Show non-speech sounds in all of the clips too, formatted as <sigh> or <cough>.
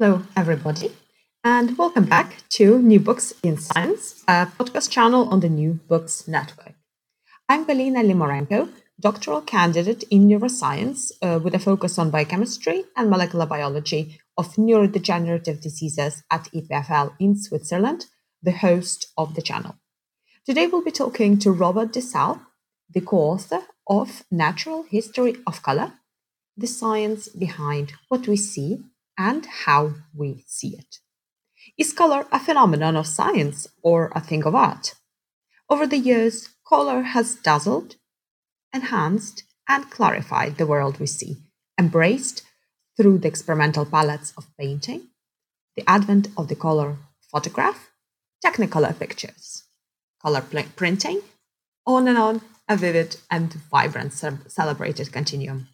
Hello, everybody, and welcome back to New Books in Science, a podcast channel on the New Books Network. I'm Galina Limorenko, doctoral candidate in neuroscience uh, with a focus on biochemistry and molecular biology of neurodegenerative diseases at EPFL in Switzerland, the host of the channel. Today we'll be talking to Robert DeSalle, the co-author of Natural History of Color, the science behind what we see and how we see it. Is color a phenomenon of science or a thing of art? Over the years, color has dazzled, enhanced, and clarified the world we see, embraced through the experimental palettes of painting, the advent of the color photograph, technicolor pictures, color printing, on and on, a vivid and vibrant celebrated continuum.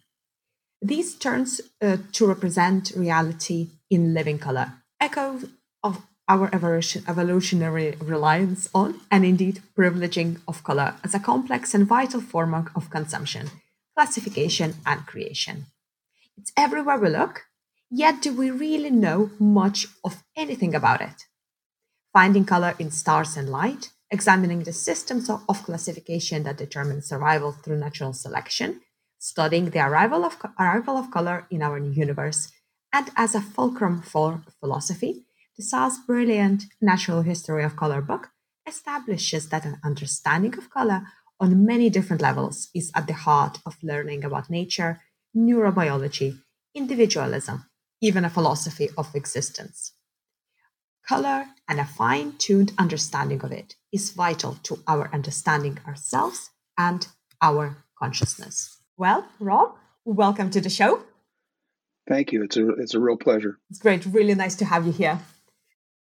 These turns uh, to represent reality in living color, echo of our evolution, evolutionary reliance on, and indeed privileging of color as a complex and vital form of consumption, classification, and creation. It's everywhere we look, yet do we really know much of anything about it? Finding color in stars and light, examining the systems of classification that determine survival through natural selection, studying the arrival of, arrival of color in our universe, and as a fulcrum for philosophy, DeSalle's brilliant Natural History of Color book establishes that an understanding of color on many different levels is at the heart of learning about nature, neurobiology, individualism, even a philosophy of existence. Color and a fine tuned understanding of it is vital to our understanding ourselves and our consciousness. Well, Rob, welcome to the show. Thank you. It's a it's a real pleasure. It's great. Really nice to have you here.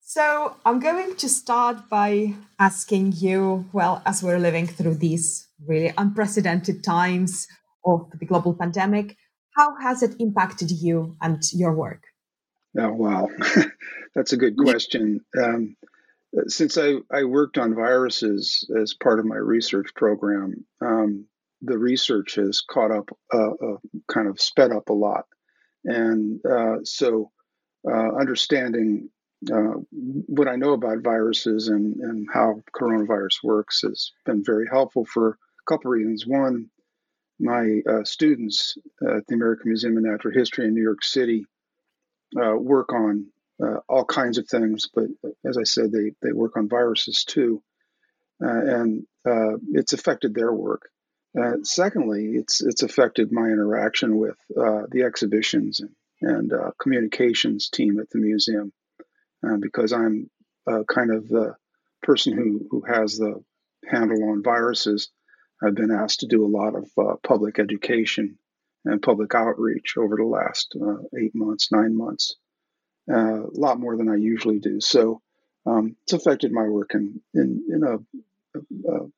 So, I'm going to start by asking you, well, as we're living through these really unprecedented times of the global pandemic, how has it impacted you and your work? Oh, wow. <laughs> That's a good question. Um, since I, I worked on viruses as part of my research program, um, the research has caught up, uh, uh, kind of sped up a lot. And uh, so uh, understanding uh, what I know about viruses and, and how coronavirus works has been very helpful for a couple of reasons. One, my uh, students at the American Museum of Natural History in New York City work on all kinds of things, but as I said, they, they work on viruses too. and it's affected their work. Uh, secondly, it's it's affected my interaction with uh, the exhibitions and, and uh, communications team at the museum uh, because I'm uh, kind of the person who who has the handle on viruses. I've been asked to do a lot of uh, public education and public outreach over the last eight months, nine months, a lot more than I usually do. So um, it's affected my work in in, in a, a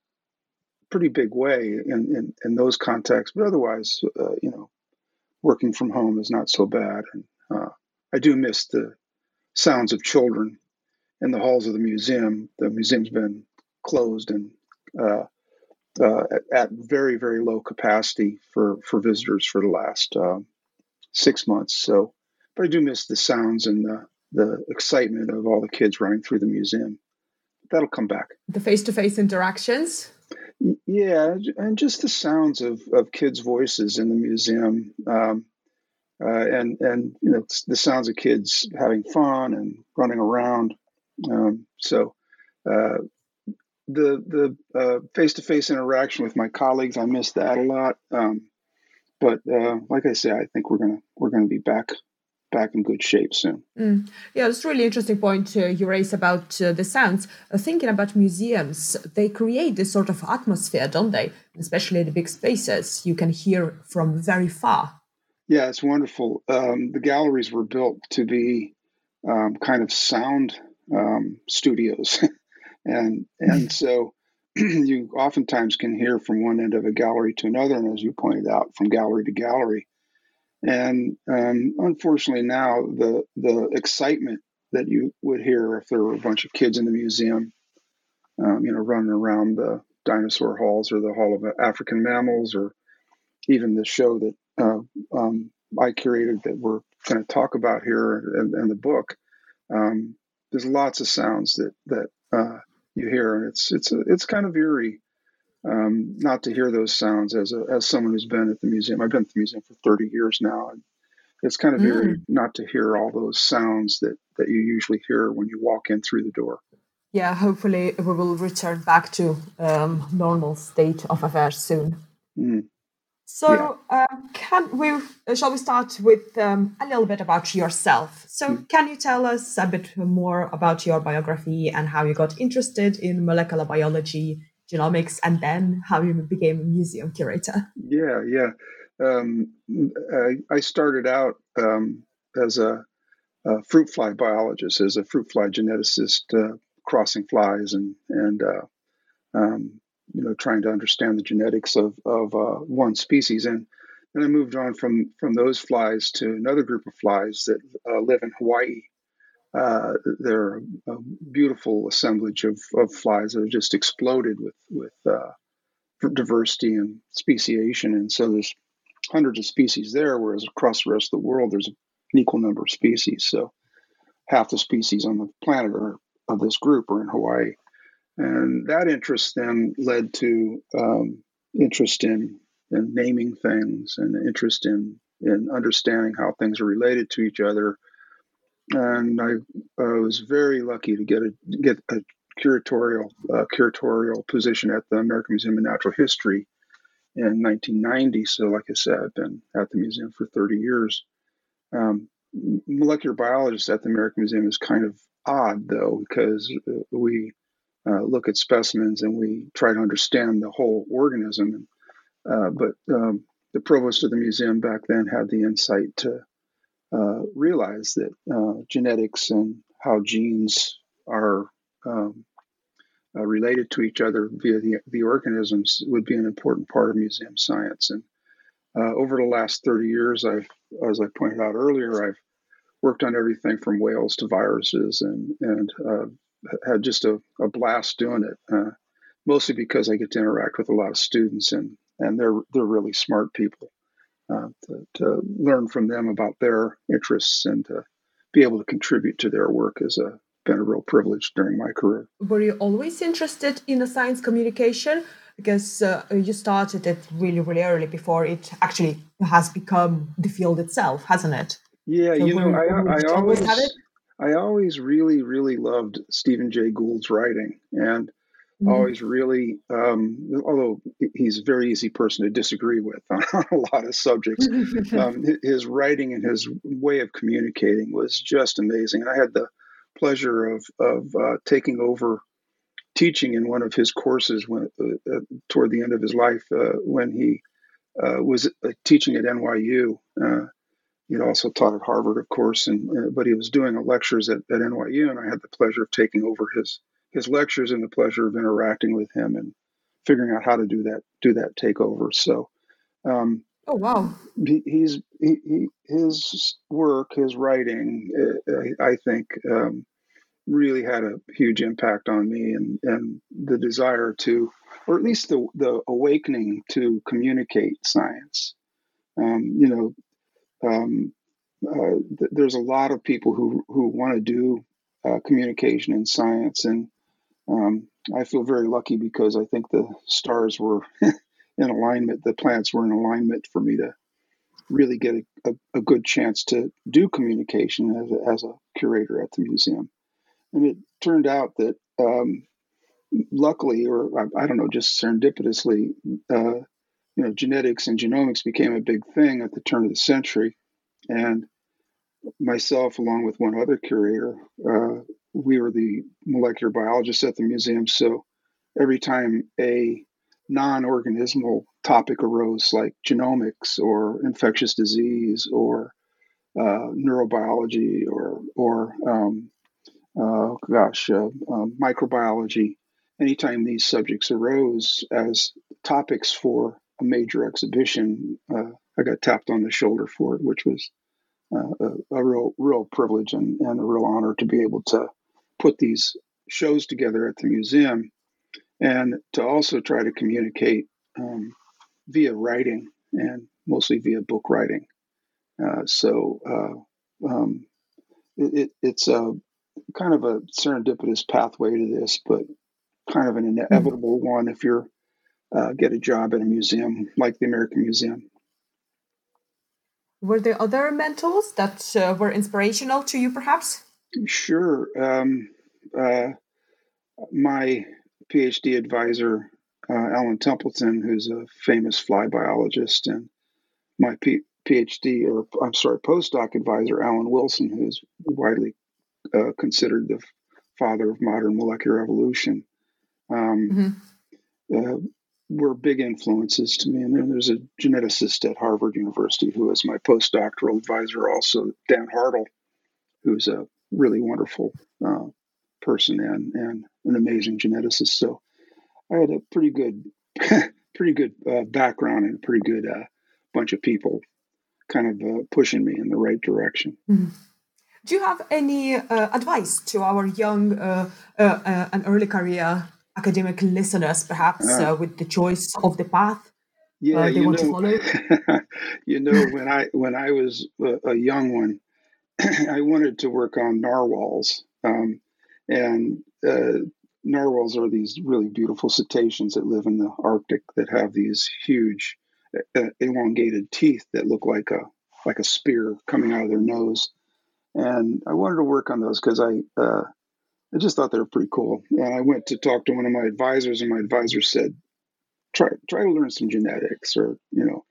pretty big way in, in, in those contexts. But otherwise, uh, you know, working from home is not so bad. And uh, I do miss the sounds of children in the halls of the museum. The museum's been closed and uh, uh at, very, very low capacity for, for visitors for the last uh, six months. So, but I do miss the sounds and the, the excitement of all the kids running through the museum. That'll come back. The face to face interactions yeah, and just the sounds of, of kids' voices in the museum. Um, uh, and and you know the sounds of kids having fun and running around. Um, so uh, the the face to face interaction with my colleagues, I miss that a lot. Um, but uh, like I say, I think we're gonna we're gonna be back back in good shape soon. Mm. Yeah, it's really interesting point uh, you raise about uh, the sounds. Uh, thinking about museums, they create this sort of atmosphere, don't they? Especially the big spaces, you can hear from very far. Yeah, it's wonderful. Um, the galleries were built to be um, kind of sound um, studios, <laughs> and and so <clears throat> you oftentimes can hear from one end of a gallery to another, and as you pointed out, from gallery to gallery. And um, unfortunately, now the the excitement that you would hear if there were a bunch of kids in the museum, um, you know, running around the dinosaur halls or the Hall of African Mammals, or even the show that uh, um, I curated that we're going to talk about here in the book. Um, there's lots of sounds that that uh, you hear, and it's it's it's kind of eerie um, not to hear those sounds as a, as someone who's been at the museum. I've been at the museum for 30 years now, and it's kind of mm. eerie not to hear all those sounds that that you usually hear when you walk in through the door. Yeah, hopefully we will return back to um, normal state of affairs soon. Mm. So, yeah. um, can we uh, shall we start with um, a little bit about yourself? So, mm. can you tell us a bit more about your biography and how you got interested in molecular biology genomics and then how you became a museum curator. Yeah, yeah. Um, I, I, started out um, as a, a, fruit fly biologist, as a fruit fly geneticist, uh, crossing flies and and uh, um, you know trying to understand the genetics of of uh, one species. And then I moved on from from those flies to another group of flies that uh, live in Hawaii uh, they're a beautiful assemblage of, of flies that have just exploded with with uh, diversity and speciation, and so there's hundreds of species there, whereas across the rest of the world there's an equal number of species. So half the species on the planet are of this group are in Hawaii, and that interest then led to um, interest in, in naming things and interest in in understanding how things are related to each other and I, was very lucky to get a get a curatorial uh, curatorial position at the American Museum of Natural History in 1990. So, like I said, I've been at the museum for 30 years. Um, molecular biologist at the American Museum is kind of odd, though, because uh, we uh, look at specimens and we try to understand the whole organism. Uh, but um, the provost of the museum back then had the insight to uh, realize that uh, genetics and how genes are um, uh, related to each other via the, the organisms would be an important part of museum science. And uh, over the last 30 years, I've, as I pointed out earlier, I've worked on everything from whales to viruses and, and uh, had just a, a, blast doing it, mostly because I get to interact with a lot of students and, and they're, they're really smart people uh, to, to, learn from them about their interests and to be able to contribute to their work has a, been a real privilege during my career. Were you always interested in the science communication? Because uh, you started it really, really early before it actually has become the field itself, hasn't it? Yeah, so you know, I, I always, I always really, really loved Stephen Jay Gould's writing, and. Always really, um, although he's a very easy person to disagree with on, <laughs> a lot of subjects, <laughs> um, his writing and his way of communicating was just amazing. And I had the pleasure of, of uh, taking over teaching in one of his courses when, uh, uh, toward the end of his life uh, when he uh, was uh, teaching at NYU. He also taught at Harvard, of course, and but he was doing lectures at, at NYU, and I had the pleasure of taking over his his lectures and the pleasure of interacting with him and figuring out how to do that do that takeover. So, um, oh wow, he, he's he, he, his work, his writing, uh, I think, um, really had a huge impact on me, and and the desire to, or at least the the awakening to communicate science. Um, you know. Um, uh, th- there's a lot of people who who want to do uh, communication and science, and um, I feel very lucky because I think the stars were <laughs> in alignment, the planets were in alignment for me to really get a, a, a, good chance to do communication as a, as a curator at the museum. And it turned out that, um, luckily, or I, I, don't know, just serendipitously, uh, you know, genetics and genomics became a big thing at the turn of the century. And myself, along with one other curator, uh, we were the molecular biologists at the museum. So every time a non organismal topic arose, like genomics or infectious disease or uh, neurobiology or, or um, uh, gosh, uh, um, microbiology, anytime these subjects arose as topics for a major exhibition, uh, I got tapped on the shoulder for it, which was uh, a, a, real, real privilege and, and a real honor to be able to put these shows together at the museum and to also try to communicate um, via writing and mostly via book writing. Uh, so uh, um, it, it, it's a kind of a serendipitous pathway to this, but kind of an hmm. inevitable mm-hmm. one if you're uh, get a job at a museum like the American Museum. Were there other mentors that uh, were inspirational to you, perhaps? Sure. Um, uh, my PhD advisor, uh, Alan Templeton, who's a famous fly biologist, and my P- PhD, or I'm sorry, postdoc advisor, Allan Wilson, who's widely uh, considered the father of modern molecular evolution. Um, mm-hmm. uh, were big influences to me. And then there's a geneticist at Harvard University who is my postdoctoral advisor, also Dan Hartl, who's a really wonderful uh, person and, and an amazing geneticist. So I had a pretty good, <laughs> pretty good uh, background and a pretty good uh, bunch of people kind of uh, pushing me in the right direction. Mm-hmm. Do you have any uh, advice to our young uh, and early career academic listeners, perhaps, with the choice of the path? Yeah, they want know, to follow. <laughs> you know, when I when I was a, a young one, <clears throat> I wanted to work on narwhals. Um, and uh, narwhals are these really beautiful cetaceans that live in the Arctic that have these huge, uh, elongated teeth that look like a like a spear coming out of their nose. And I wanted to work on those because I uh, I just thought they were pretty cool. And I went to talk to one of my advisors, and my advisor said, "Try try to learn some genetics, or you know, uh,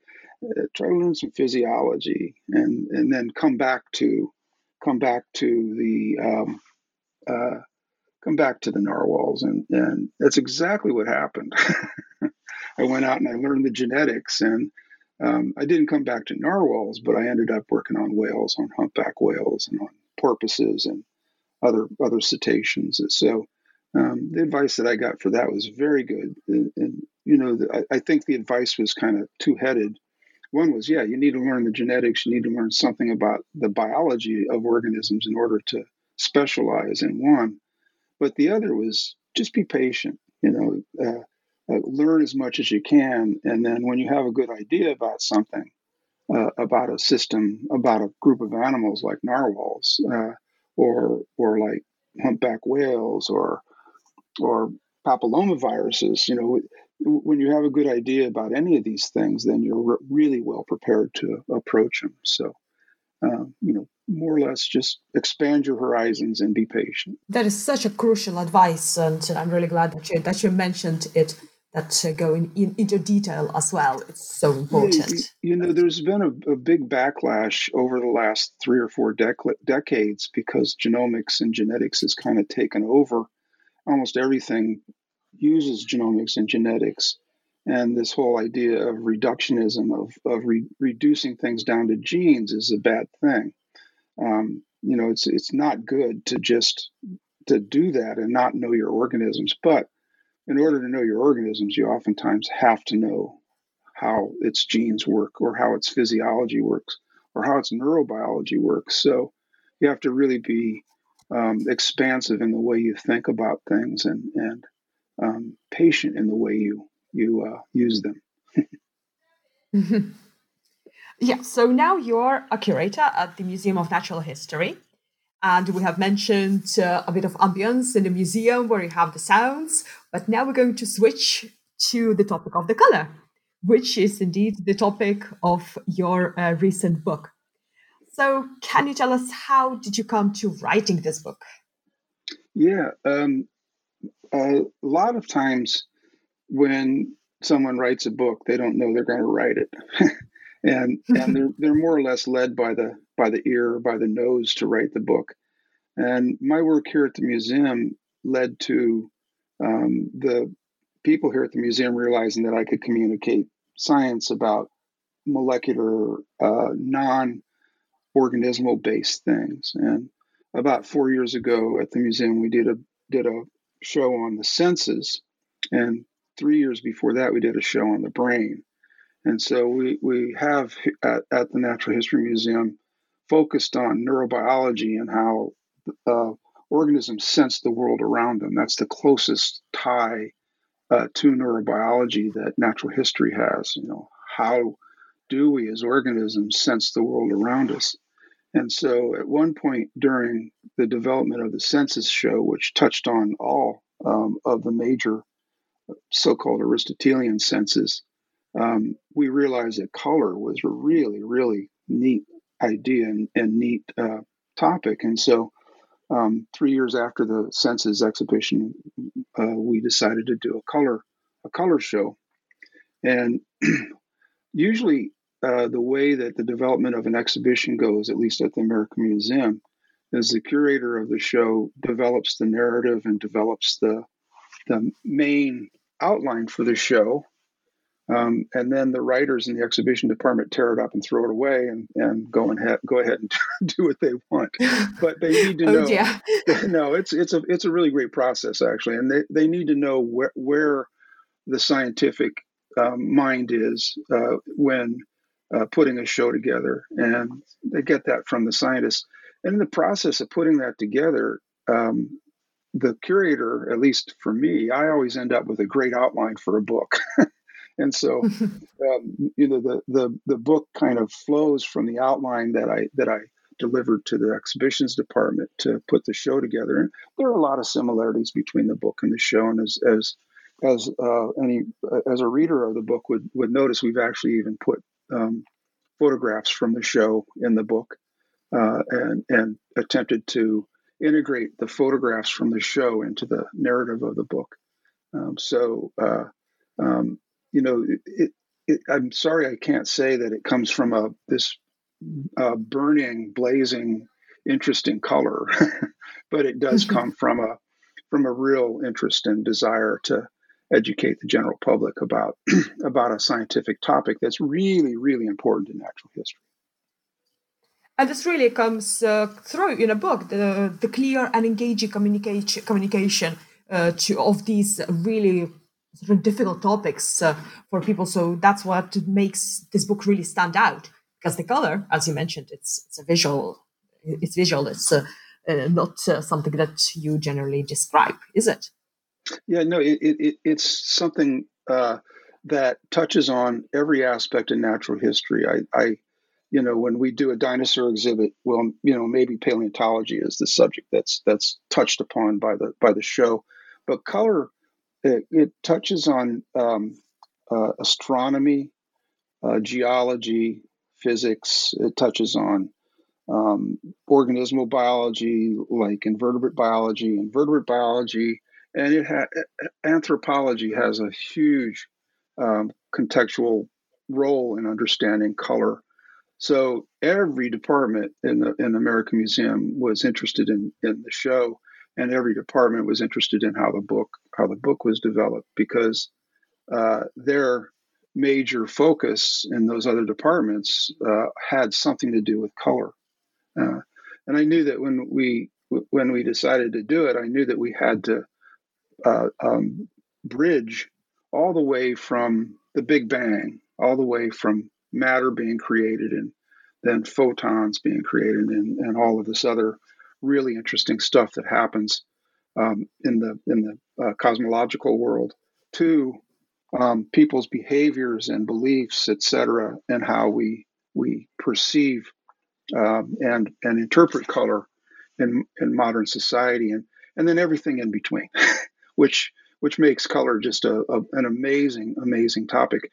try to learn some physiology, and and then come back to come back to the um, uh, come back to the narwhals. And, and that's exactly what happened. <laughs> I went out and I learned the genetics and um, I didn't come back to narwhals, but I ended up working on whales, on humpback whales, and on porpoises and other other cetaceans. So um, the advice that I got for that was very good. And, and you know, the, I, I, think the advice was kind of two headed. One was, yeah, you need to learn the genetics. You need to learn something about the biology of organisms in order to specialize in one. But the other was just be patient, you know, uh, uh, learn as much as you can. And then when you have a good idea about something, uh, about a system, about a group of animals like narwhals, uh, or or like humpback whales, or or papillomaviruses, you know, when you have a good idea about any of these things, then you're re- really well prepared to approach them. So, uh, you know, more or less just expand your horizons and be patient. That is such a crucial advice, and I'm really glad that you that you mentioned it. That uh, going in, into detail as well. It's so important. You, you know, there's been a, a, big backlash over the last three or four dec- decades because genomics and genetics has kind of taken over. Almost everything uses genomics and genetics and this whole idea of reductionism of, of re- reducing things down to genes is a bad thing um, you know, it's it's not good to just to do that and not know your organisms. But in order to know your organisms, you oftentimes have to know how its genes work, or how its physiology works, or how its neurobiology works. So you have to really be um, expansive in the way you think about things and and um, patient in the way you you uh, use them. <laughs> Yeah, so now you're a curator at the Museum of Natural History. And we have mentioned uh, a bit of ambience in the museum where you have the sounds, but now we're going to switch to the topic of the color. which is indeed the topic of your uh, recent book. So, can you tell us how did you come to writing this book? Yeah, um, a lot of times when someone writes a book, they don't know they're going to write it, <laughs> and and they're <laughs> they're more or less led by the by the ear or by the nose to write the book. And my work here at the museum led to um, the people here at the museum realizing that I could communicate science about molecular, uh, non organismal based things. And about four years ago at the museum, we did a did a show on the senses, and three years before that, we did a show on the brain. And so we we have at, at the Natural History Museum focused on neurobiology and how uh, organisms sense the world around them. That's the closest tie uh, to neurobiology that natural history has. You know, how do we as organisms sense the world around us? And so, at one point during the development of the senses show, which touched on all um, of the major so called Aristotelian senses, um, we realized that color was a really, really neat idea and, and neat uh, topic. And so, um, three years after the Senses exhibition, uh, we decided to do a color a color show. And <clears throat> usually, uh, the way that the development of an exhibition goes, at least at the American Museum, is the curator of the show develops the narrative and develops the the main outline for the show. Um, and then the writers in the exhibition department tear it up and throw it away and, and go and ha- go ahead and <laughs> do what they want. But they need to <laughs> oh, know. Yeah. <laughs> no, it's it's a it's a really great process actually, and they, they need to know where where the scientific um, mind is uh, when uh, putting a show together, and they get that from the scientists. And in the process of putting that together, um, the curator, at least for me, I always end up with a great outline for a book. <laughs> and so, <laughs> um, you know, the, the the book kind of flows from the outline that I that I delivered to the exhibitions department to put the show together. And there are a lot of similarities between the book and the show. And as as as uh, any as a reader of the book would would notice, we've actually even put um, photographs from the show in the book uh, and and attempted to integrate the photographs from the show into the narrative of the book. Um, so, uh, um, you know, it, it, I'm sorry I can't say that it comes from a this uh, burning, blazing, interesting color, <laughs> but it does come from a from a real interest and desire to educate the general public about <clears throat> about a scientific topic that's really, really important in natural history. And this really comes uh, through in a book the, the clear and engaging communication communication uh, to, of these really sort of difficult topics uh, for people. So that's what makes this book really stand out because the color, as you mentioned, it's it's a visual, it's visual. It's uh, uh, not uh, something that you generally describe, is it? Yeah, no, it, it it's something that touches on every aspect of natural history. I, I you know, when we do a dinosaur exhibit, well, you know, maybe paleontology is the subject that's that's touched upon by the by the show, but color it, it touches on um, uh, astronomy, uh, geology, physics. It touches on um, organismal biology, like invertebrate biology, invertebrate biology, and it ha- anthropology has a huge um, contextual role in understanding color so every department in the in the American Museum was interested in in the show, and every department was interested in how the book how the book was developed because uh, their major focus in those other departments uh, had something to do with color. Uh, and I knew that when we when we decided to do it, I knew that we had to uh, um, bridge all the way from the Big Bang, all the way from matter being created and then photons being created and, and all of this other really interesting stuff that happens um, in the in the uh, cosmological world to um, people's behaviors and beliefs, etc., and how we we perceive um, and and interpret color in in modern society, and and then everything in between, <laughs> which which makes color just a, a, an amazing amazing topic.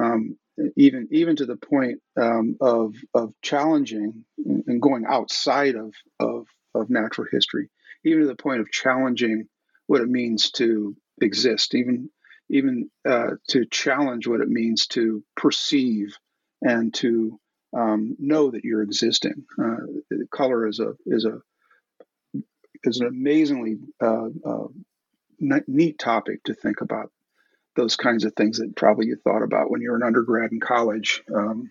um, even even to the point um, of of challenging and going outside of, of of natural history, even to the point of challenging what it means to exist, even even uh, to challenge what it means to perceive and to um, know that you're existing. Uh, color is a is a is an amazingly uh, uh neat topic to think about those kinds of things that probably you thought about when you were an undergrad in college, um,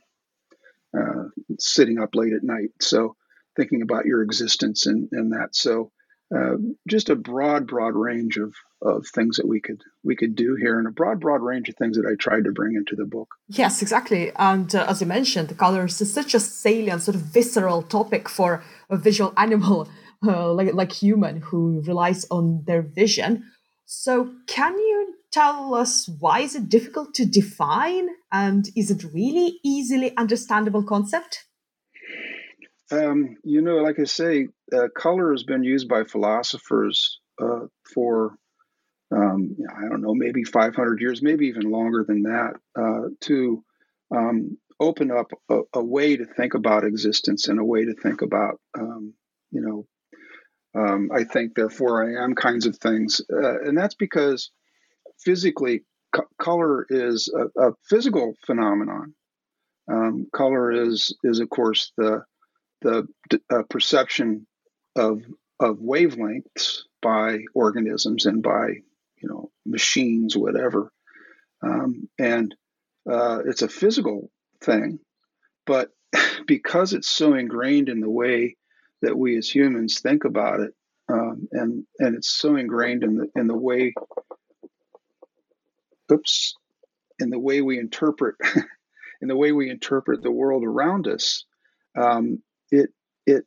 uh, sitting up late at night. So thinking about your existence and, and that. So uh, just a broad, broad range of, of things that we could we could do here, and a broad, broad range of things that I tried to bring into the book. Yes, exactly. And uh, as you mentioned, the colors is such a salient, sort of visceral topic for a visual animal <laughs> uh, like like human who relies on their vision. So, can you tell us why is it difficult to define and is it really easily understandable concept? Um, you know like i say uh, color has been used by philosophers uh, for um, i don't know maybe 500 years maybe even longer than that uh, to um, open up a, a, way to think about existence and a way to think about um, you know um, i think therefore i am kinds of things uh, and that's because physically, co- color is a, a, physical phenomenon. Um, color is is of course the the uh, perception of of wavelengths by organisms and by you know machines, whatever, um, and uh, it's a physical thing. But <laughs> because it's so ingrained in the way that we as humans think about it, um, and and it's so ingrained in the in the way oops, in the way we interpret <laughs> in the way we interpret the world around us, um, it it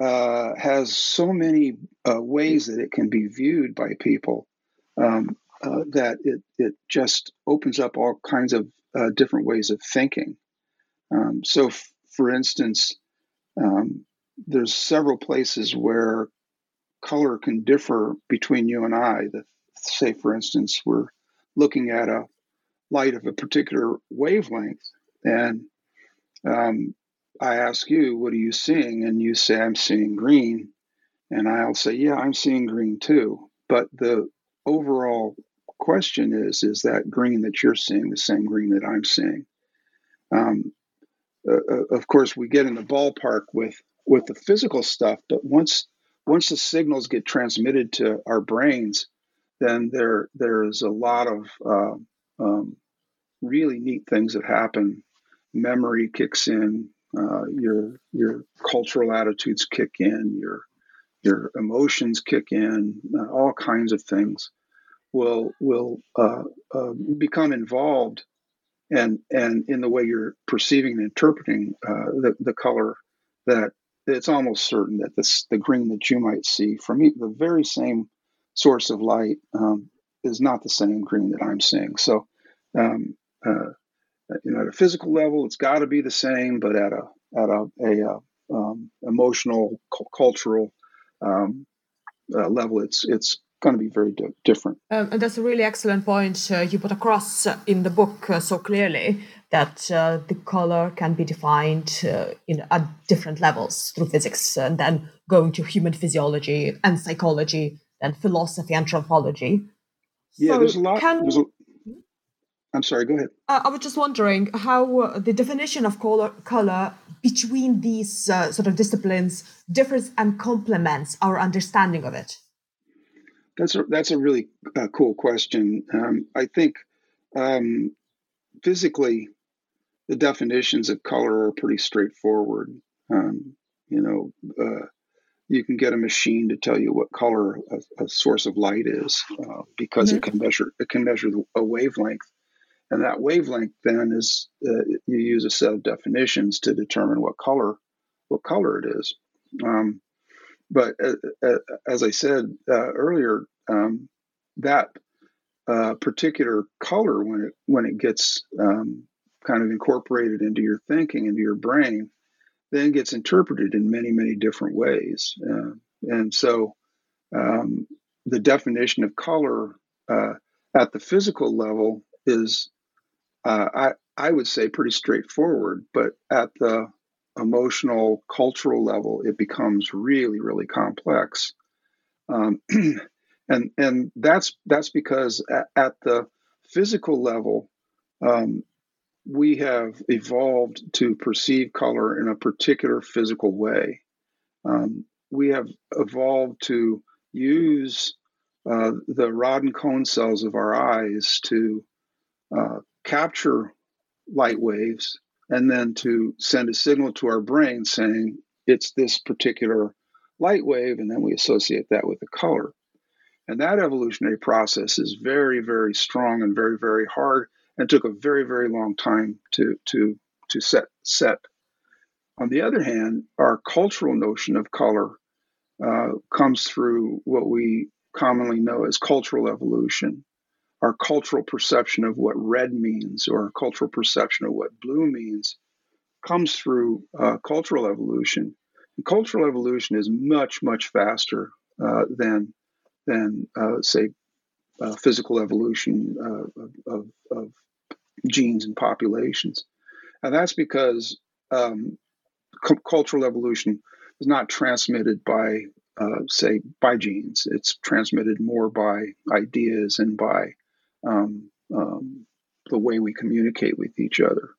uh, has so many uh, ways that it can be viewed by people um, uh, that it it just opens up all kinds of uh, different ways of thinking. Um, so, f- for instance, um, there's several places where color can differ between you and I. That, say, for instance, we're looking at a light of a particular wavelength and um, I ask you, what are you seeing? And you say, I'm seeing green. And I'll say, yeah, I'm seeing green too. But the overall question is, is that green that you're seeing the same green that I'm seeing? Um, uh, uh of course, we get in the ballpark with, with the physical stuff, but once, once the signals get transmitted to our brains, then there there's a lot of uh, um, really neat things that happen. Memory kicks in, uh, your your cultural attitudes kick in, your your emotions kick in, uh, all kinds of things will will uh, uh, become involved, and and in the way you're perceiving and interpreting uh, the the color that it's almost certain that this the green that you might see from me the very same source of light um, is not the same green that I'm seeing. So, um, uh, you know, at a physical level, it's got to be the same, but at a at a, a, a um, emotional, cu- cultural um, uh, level, it's it's going to be very di- different. Um, and that's a really excellent point uh, you put across in the book uh, so clearly that uh, the color can be defined uh, in at different levels through physics, and then going to human physiology and psychology and philosophy, anthropology. Yeah, so there's a lot. Can, there's a, I'm sorry, go ahead. Uh, I was just wondering how uh, the definition of color, color between these uh, sort of disciplines differs and complements our understanding of it. That's a, that's a really uh, cool question. Um, I think um, physically, the definitions of color are pretty straightforward. Um, you know, uh, you can get a machine to tell you what color a, a source of light is uh, because mm-hmm. it can measure it can measure a wavelength and that wavelength then is uh, you use a set of definitions to determine what color what color it is um, but uh, uh as i said uh, earlier um, that uh, particular color when it when it gets um, kind of incorporated into your thinking into your brain then gets interpreted in many, many different ways. Uh, and so um, the definition of color uh, at the physical level is, uh, I, I would say, pretty straightforward. But at the emotional, cultural level, it becomes really, really complex. Um, <clears throat> and and that's that's because at, at the physical level, um, we have evolved to perceive color in a particular physical way. Um, we have evolved to use uh, the rod and cone cells of our eyes to uh, capture light waves and then to send a signal to our brain saying it's this particular light wave, and then we associate that with the color. And that evolutionary process is very, very strong and very, very hard, and took a very, very long time to to to set set. On the other hand, our cultural notion of color uh, comes through what we commonly know as cultural evolution. Our cultural perception of what red means, or our cultural perception of what blue means, comes through uh, cultural evolution. And cultural evolution is much, much faster uh, than than uh, say uh, physical evolution uh, of, of, of, genes and populations, and that's because um, c- cultural evolution is not transmitted by uh, say by genes. It's transmitted more by ideas and by um, um, the way we communicate with each other.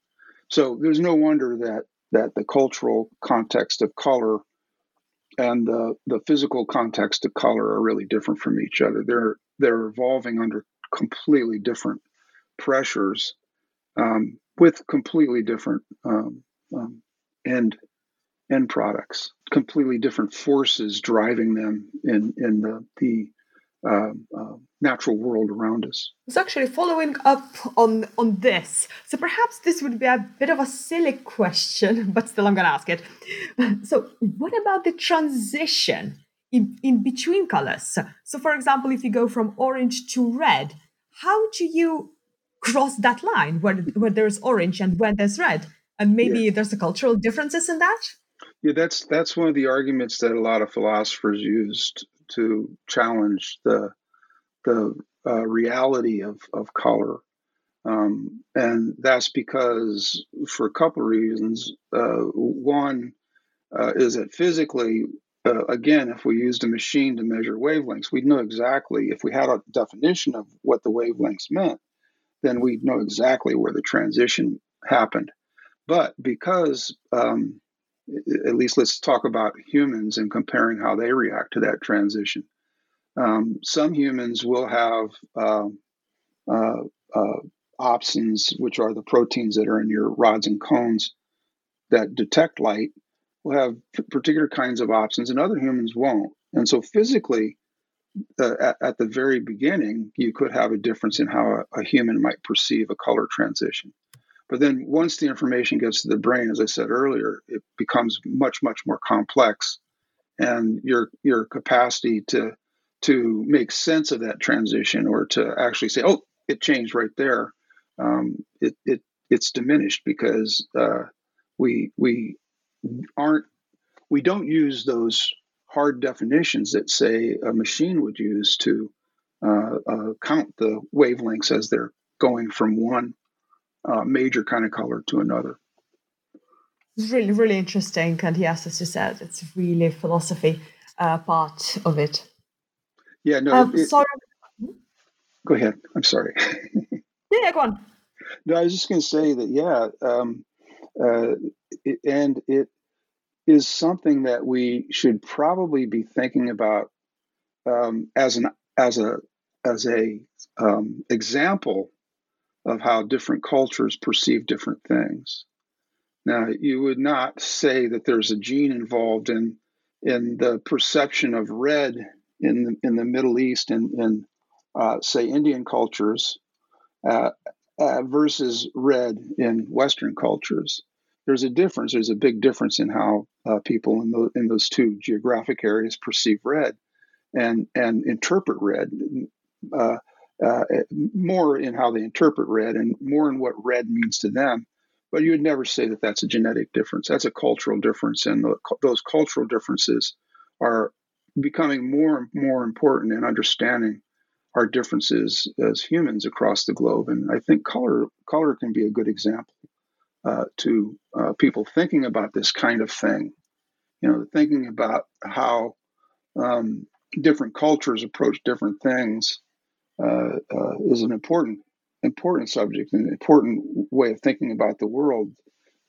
So there's no wonder that that the cultural context of color and the, the physical context of color are really different from each other. They're they're evolving under completely different pressures um, with completely different um, um, end end products, completely different forces driving them in in the the uh, uh, natural world around us. It's actually following up on on this. So perhaps this would be a bit of a silly question, <laughs> but still I'm going to ask it. So, what about the transition in, in between colors? So, for example, if you go from orange to red, how do you cross that line where, where there's orange and when there's red? And maybe yeah. there's a cultural differences in that? Yeah, that's that's one of the arguments that a lot of philosophers used to challenge the the uh, reality of of color, um, and that's because for a couple of reasons. Uh, one uh, is that physically, uh, again, if we used a machine to measure wavelengths, we'd know exactly if we had a definition of what the wavelengths meant, then we'd know exactly where the transition happened. But because um, at least let's talk about humans and comparing how they react to that transition. Um, some humans will have uh, uh, uh, opsins, which are the proteins that are in your rods and cones that detect light, will have particular kinds of opsins, and other humans won't. And so, physically, uh, at, at, the very beginning, you could have a difference in how a, a human might perceive a color transition. But then once the information gets to the brain, as I said earlier, it becomes much, much more complex. And your your capacity to to make sense of that transition or to actually say, oh, it changed right there, um, it, it it's diminished because uh, we we aren't we don't use those hard definitions that say a machine would use to uh, uh, count the wavelengths as they're going from one uh, major kind of color to another. It's really, really interesting. And yes, as you said, it's really philosophy uh, part of it. Yeah, no. Um, it, sorry. Go ahead. I'm sorry. <laughs> yeah, go on. No, I was just going to say that, yeah, um, uh, it, and it is something that we should probably be thinking about um, as an as a as a um, example of how different cultures perceive different things. Now, you would not say that there's a gene involved in in the perception of red in the, in the Middle East and in, uh, say Indian cultures uh, uh, versus red in Western cultures. There's a difference. There's a big difference in how uh, people in, the, in those two geographic areas perceive red and and interpret red. Uh, more in how they interpret red and more in what red means to them. But you would never say that that's a genetic difference. That's a cultural difference, and the, those cultural differences are becoming more and more important in understanding our differences as humans across the globe. And I think color color can be a good example uh, to uh, people thinking about this kind of thing. You know, thinking about how um, different cultures approach different things uh, uh is an important important subject, an important way of thinking about the world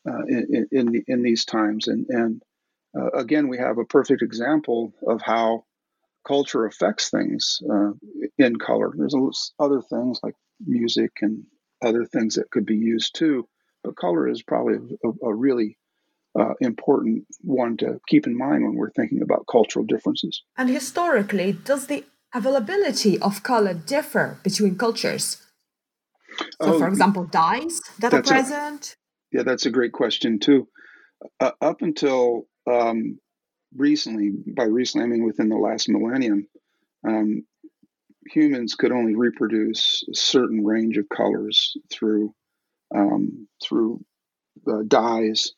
uh, in in, in, these times. And and uh, again, we have a perfect example of how culture affects things uh, in color. There's other things like music and other things that could be used too, but color is probably a, a really uh, important one to keep in mind when we're thinking about cultural differences. And historically, does the availability of color differ between cultures? So, oh, for example, dyes that are present. A, yeah, that's a great question too. Uh, up until um, recently, by recently I mean within the last millennium, um, humans could only reproduce a certain range of colors through um, through uh, dyes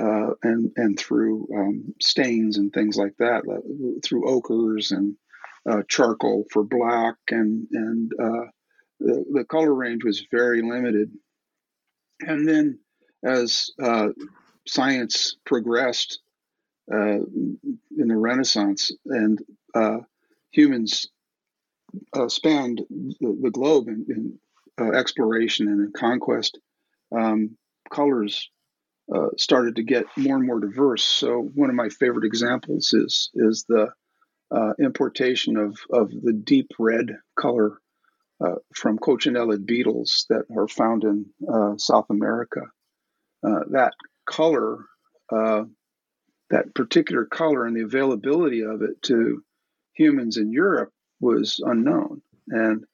uh, and and through um, stains and things like that, through ochres and uh, charcoal for black, and and uh, the, the color range was very limited. And then as uh, science progressed, uh, in the Renaissance, and uh, humans uh, spanned the, the globe in, in exploration and in conquest. Um, colors uh, started to get more and more diverse. So one of my favorite examples is is the uh, importation of of the deep red color from cochinellid beetles that are found in South America. that color that particular color and the availability of it to humans in Europe was unknown. And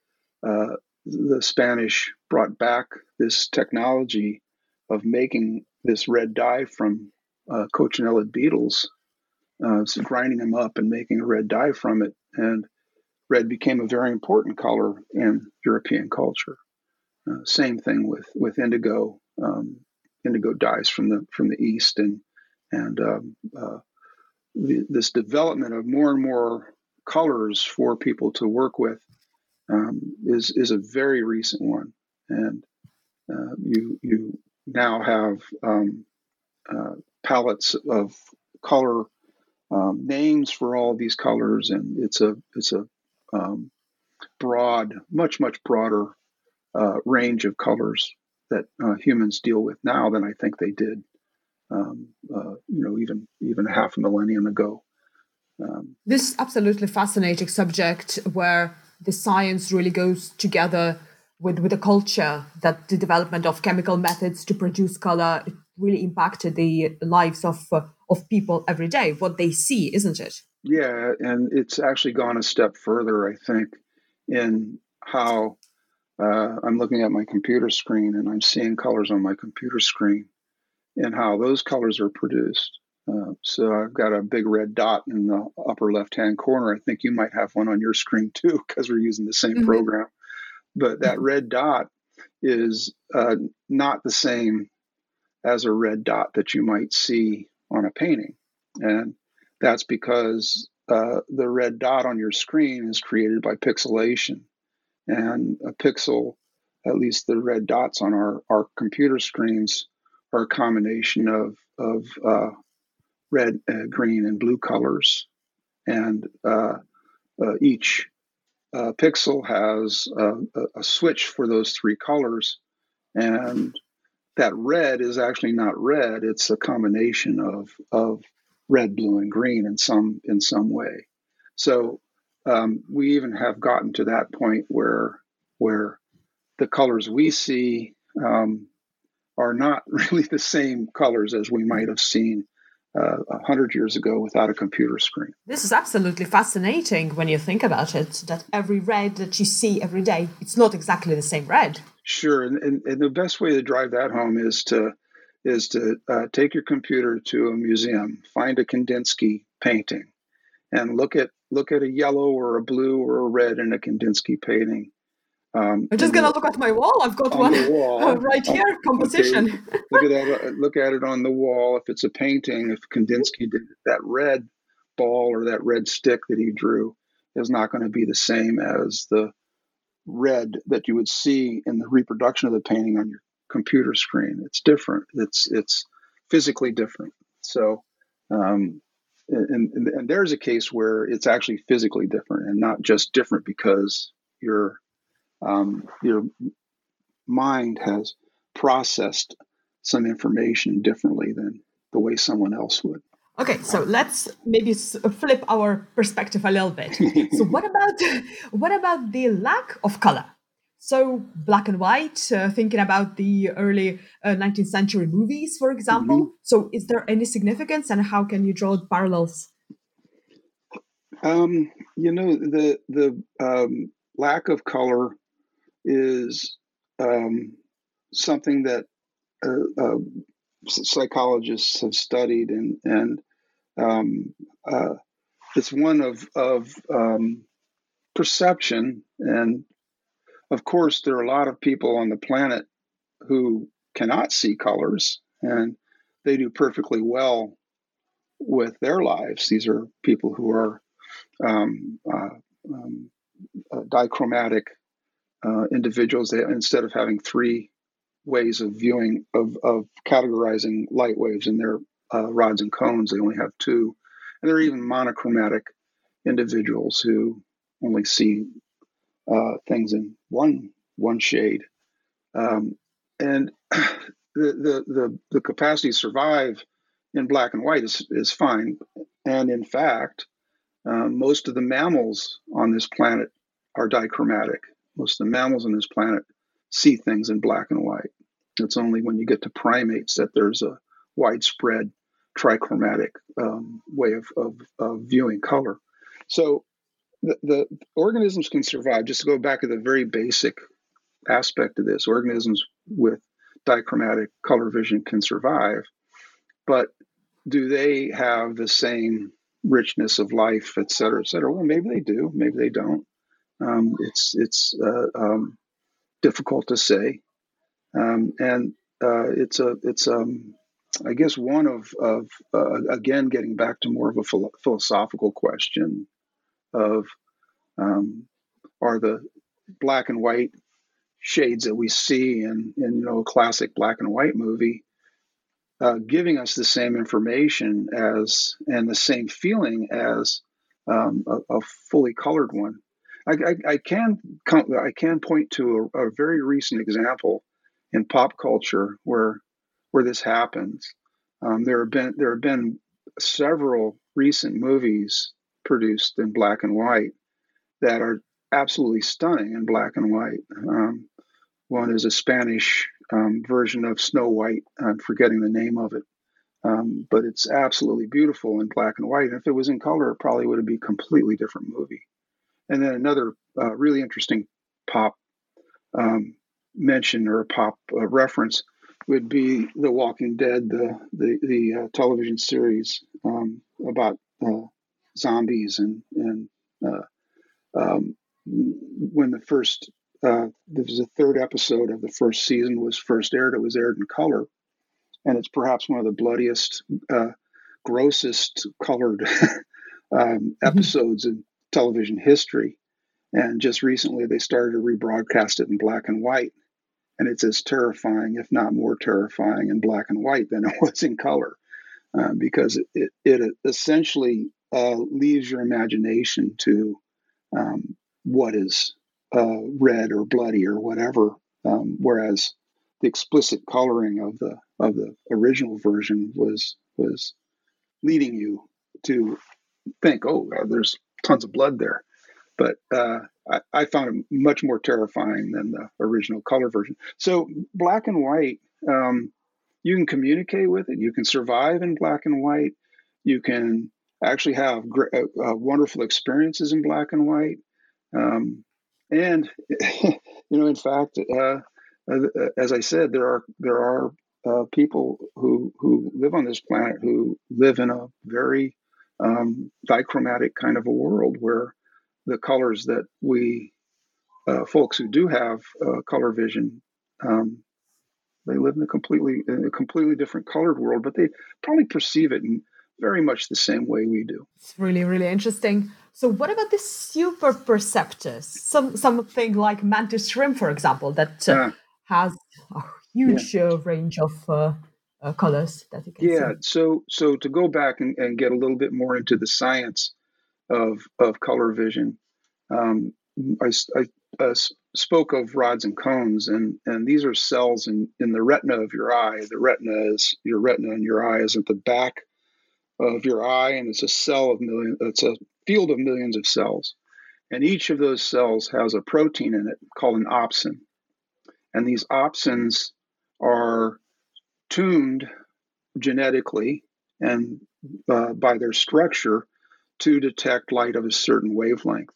uh, the Spanish brought back this technology of making this red dye from uh, cochinellid beetles, uh, so grinding them up and making a red dye from it. And red became a very important color in European culture. Uh, same thing with with indigo. Um, indigo dyes from the from the east and and um, uh, the, this development of more and more colors for people to work with um, is is a very recent one, and uh, you you now have um, uh, palettes of color um, names for all these colors, and it's a it's a um, broad, much much broader uh, range of colors that uh, humans deal with now than I think they did um, uh, you know, even even half a millennium ago. Um, this absolutely fascinating subject where the science really goes together with with the culture that the development of chemical methods to produce color really impacted the lives of uh, of people every day what they see isn't it yeah and it's actually gone a step further i think in how uh, i'm looking at my computer screen and i'm seeing colors on my computer screen and how those colors are produced. Uh, so I've got a big red dot in the upper left hand corner. I think you might have one on your screen too because we're using the same mm-hmm. program. But that red dot is uh, not the same as a red dot that you might see on a painting. And that's because uh, the red dot on your screen is created by pixelation. And a pixel, at least the red dots on our, our computer screens, are a combination of of uh, red, uh, green, and blue colors, and uh, uh each uh, pixel has a, a, switch for those three colors, and that red is actually not red; it's a combination of of red, blue, and green in some in some way. So um, we even have gotten to that point where where the colors we see um, are not <laughs> really the same colors as we might have seen uh, a uh, hundred years ago without a computer screen. This is absolutely fascinating when you think about it. That every red that you see every day, it's not exactly the same red. Sure, and, and, and the best way to drive that home is to is to uh, take your computer to a museum, find a Kandinsky painting, and look at look at a yellow or a blue or a red in a Kandinsky painting, um, I'm just gonna look at my wall. I've got on one wall, <laughs> right here. <laughs> Composition. Okay. look at that. Uh, look at it on the wall. If it's a painting, if Kandinsky did that red ball or that red stick that he drew is not going to be the same as the red that you would see in the reproduction of the painting on your computer screen. It's different. It's it's physically different. So, um, and, and, and there's a case where it's actually physically different and not just different because your um, your mind has processed some information differently than the way someone else would. Okay, so let's maybe flip our perspective a little bit. so <laughs> what about what about the lack of color? So black and white, uh, thinking about the early uh, 19th century movies, for example. Mm-hmm. So is there any significance, and how can you draw parallels? Um, you know, the the um, lack of color is um, something that uh, uh psychologists have studied, and and um, uh, it's one of of um, perception. And of course, there are a lot of people on the planet who cannot see colors, and they do perfectly well with their lives. These are people who are um, uh, um, uh, dichromatic uh, individuals. They, instead of having three ways of viewing of, of categorizing light waves in their uh, rods and cones. They only have two, and there are even monochromatic individuals who only see uh, things in one one shade. Um, and <clears throat> the, the, the the capacity to survive in black and white is is fine. And in fact, uh, most of the mammals on this planet are dichromatic. Most of the mammals on this planet see things in black and white. It's only when you get to primates that there's a widespread trichromatic um, way of, of, of, viewing color. So the, the, organisms can survive. Just to go back to the very basic aspect of this, organisms with dichromatic color vision can survive, but do they have the same richness of life, et cetera, et cetera? Well, maybe they do, maybe they don't. Um, it's it's uh, um, difficult to say. Um, and uh, it's a it's um I guess one of of uh, again getting back to more of a philo- philosophical question of um, are the black and white shades that we see in in you know a classic black and white movie uh, giving us the same information as and the same feeling as um, a, a, fully colored one. I, I, I, can I can point to a, a very recent example in pop culture where where this happens. Um, there have been there have been several recent movies produced in black and white that are absolutely stunning in black and white. Um, one is a Spanish um, version of Snow White. I'm forgetting the name of it, um, but it's absolutely beautiful in black and white. And if it was in color, it probably would be a completely different movie. And then another uh, really interesting pop um, mention or a pop uh, reference would be The Walking Dead, the the, the uh, television series um, about uh, zombies and and uh, um, when the first uh, there was a third episode of the first season was first aired. It was aired in color, and it's perhaps one of the bloodiest, uh, grossest colored <laughs> um, mm-hmm. episodes in television history. And just recently, they started to rebroadcast it in black and white and it's as terrifying, if not more terrifying, in black and white than it <laughs> was in color, uh, because it, it essentially uh, leaves your imagination to um, what is uh, red or bloody or whatever, um, whereas the explicit coloring of the of the original version was was leading you to think, oh, there's tons of blood there, but uh, I, I, found it much more terrifying than the original color version. So black and white, um, you can communicate with it. You can survive in black and white. You can actually have great, uh, uh, wonderful experiences in black and white. Um, and <laughs> you know, in fact, uh, uh, as I said, there are there are uh, people who who live on this planet who live in a very um, dichromatic kind of a world where the colors that we uh, folks who do have uh, color vision um, they live in a completely in a completely different colored world but they probably perceive it in very much the same way we do it's really really interesting So what about the super perceptors? Some something like mantis shrimp, for example, that uh, has a huge yeah. uh, range of uh, colors that you can yeah, see. so so to go back and, and, get a little bit more into the science of of color vision, um, I, I uh, spoke of rods and cones, and and these are cells in in the retina of your eye. The retina is your retina in your eye is at the back of your eye, and it's a cell of million. It's a field of millions of cells, and each of those cells has a protein in it called an opsin, and these opsins are tuned genetically and uh, by their structure to detect light of a certain wavelength,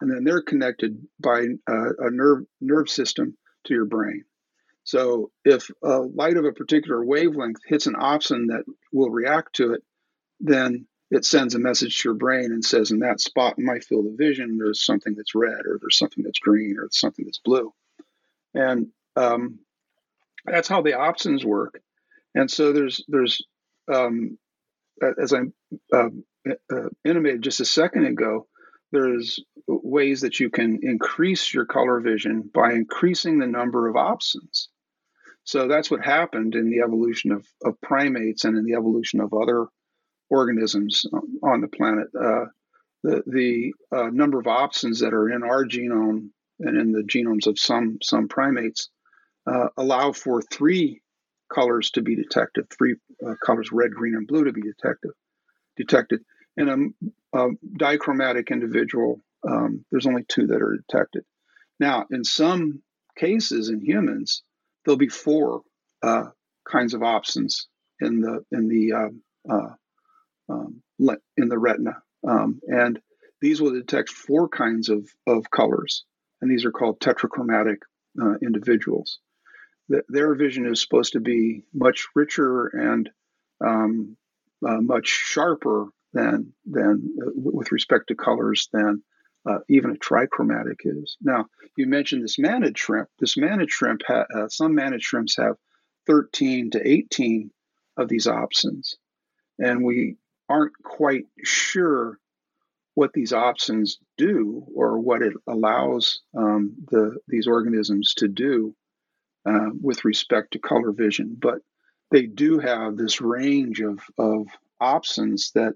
and then they're connected by uh, a nerve nerve system to your brain. So if a light of a particular wavelength hits an opsin that will react to it, then it sends a message to your brain and says, in that spot in my field of vision, there's something that's red, or there's something that's green, or something that's blue. And um, that's how the opsins work. And so there's there's um, as I uh, uh, intimated just a second ago, there's ways that you can increase your color vision by increasing the number of opsins. So that's what happened in the evolution of, of primates and in the evolution of other organisms on the planet. Uh, the the uh, number of opsins that are in our genome and in the genomes of some some primates uh, allow for three colors to be detected, three uh, colors, red, green, and blue, to be detected. Detected in a, a dichromatic individual, um, there's only two that are detected. Now, in some cases in humans, there'll be four uh, kinds of opsins in the in the uh, uh um, in the retina. Um, and these will detect four kinds of, of colors, and these are called tetrachromatic uh, individuals. The, their vision is supposed to be much richer and um, uh, much sharper than than uh, with respect to colors than uh, even a trichromatic is. Now, you mentioned this mantis shrimp. This mantis shrimp, ha- uh, some mantis shrimps have 13 to 18 of these opsins, and we aren't quite sure what these opsins do or what it allows um, the these organisms to do uh, with respect to color vision, but they do have this range of, of opsins that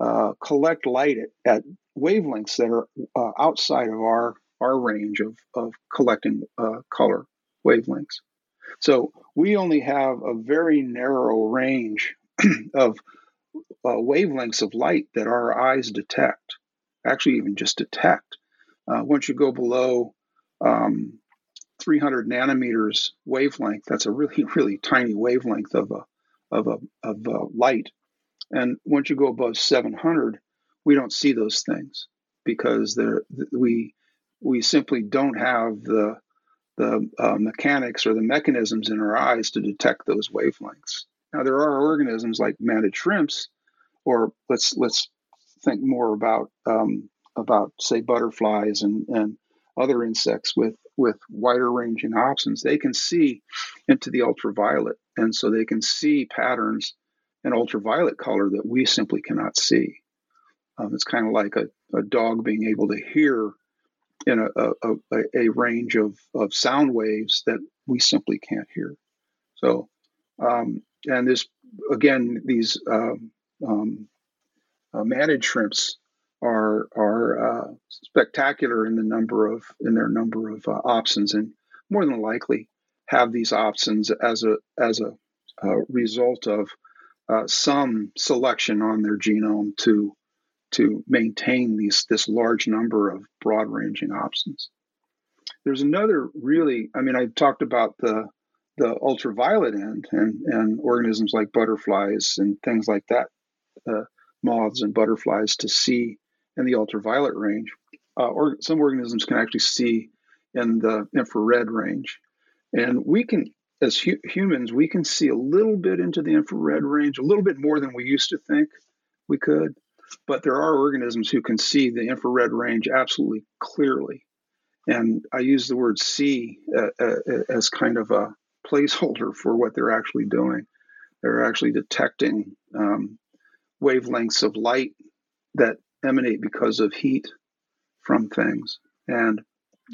uh, collect light at, at, wavelengths that are uh, outside of our our range of, of collecting uh, color wavelengths. So we only have a very narrow range <clears throat> of uh, wavelengths of light that our eyes detect, actually, even just detect. Uh, once you go below um, 300 nanometers wavelength, that's a really, <laughs> really tiny wavelength of a, of a, of a light. And once you go above 700, we don't see those things because we we simply don't have the the uh, mechanics or the mechanisms in our eyes to detect those wavelengths. Now there are organisms like mantis shrimps or let's let's think more about um, about say butterflies and, and other insects with with wider ranging opsins they can see into the ultraviolet and so they can see patterns in ultraviolet color that we simply cannot see. Um, it's kind of like a, a dog being able to hear in a, a, a, range of, of sound waves that we simply can't hear. So um, and this again these um, um, uh, mantis shrimps are are uh, spectacular in the number of in their number of uh, opsins, and more than likely have these opsins as a as a result of uh, some selection on their genome to to maintain these this large number of broad ranging opsins. There's another really, I mean, I talked about the the ultraviolet end and, and organisms like butterflies and things like that uh, moths and butterflies to see in the ultraviolet range. Uh, or some organisms can actually see in the infrared range. And we can, as hu- humans, we can see a little bit into the infrared range, a little bit more than we used to think we could. But there are organisms who can see the infrared range absolutely clearly. And I use the word see uh, uh, as kind of a placeholder for what they're actually doing. They're actually detecting um, wavelengths of light that emanate because of heat from things. And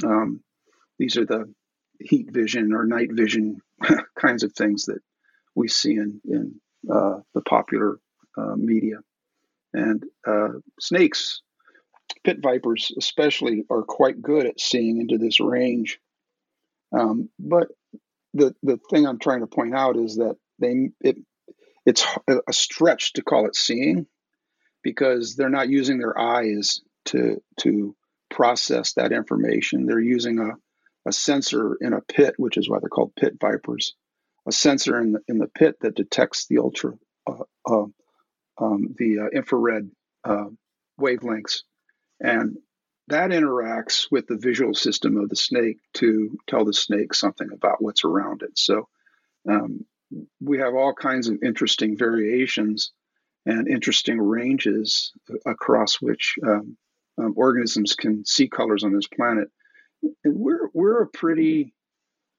um, these are the heat vision or night vision <laughs> kinds of things that we see in, in uh, the popular uh, media. And uh, snakes, pit vipers especially, are quite good at seeing into this range. Um, but the the thing I'm trying to point out is that they it it's a stretch to call it seeing because they're not using their eyes to to process that information. They're using a, a sensor in a pit, which is why they're called pit vipers, a sensor in the, in the pit that detects the ultra uh, uh, um, the uh, infrared uh, wavelengths, and that interacts with the visual system of the snake to tell the snake something about what's around it. So um, we have all kinds of interesting variations and interesting ranges across which um, um, organisms can see colors on this planet. And we're we're a pretty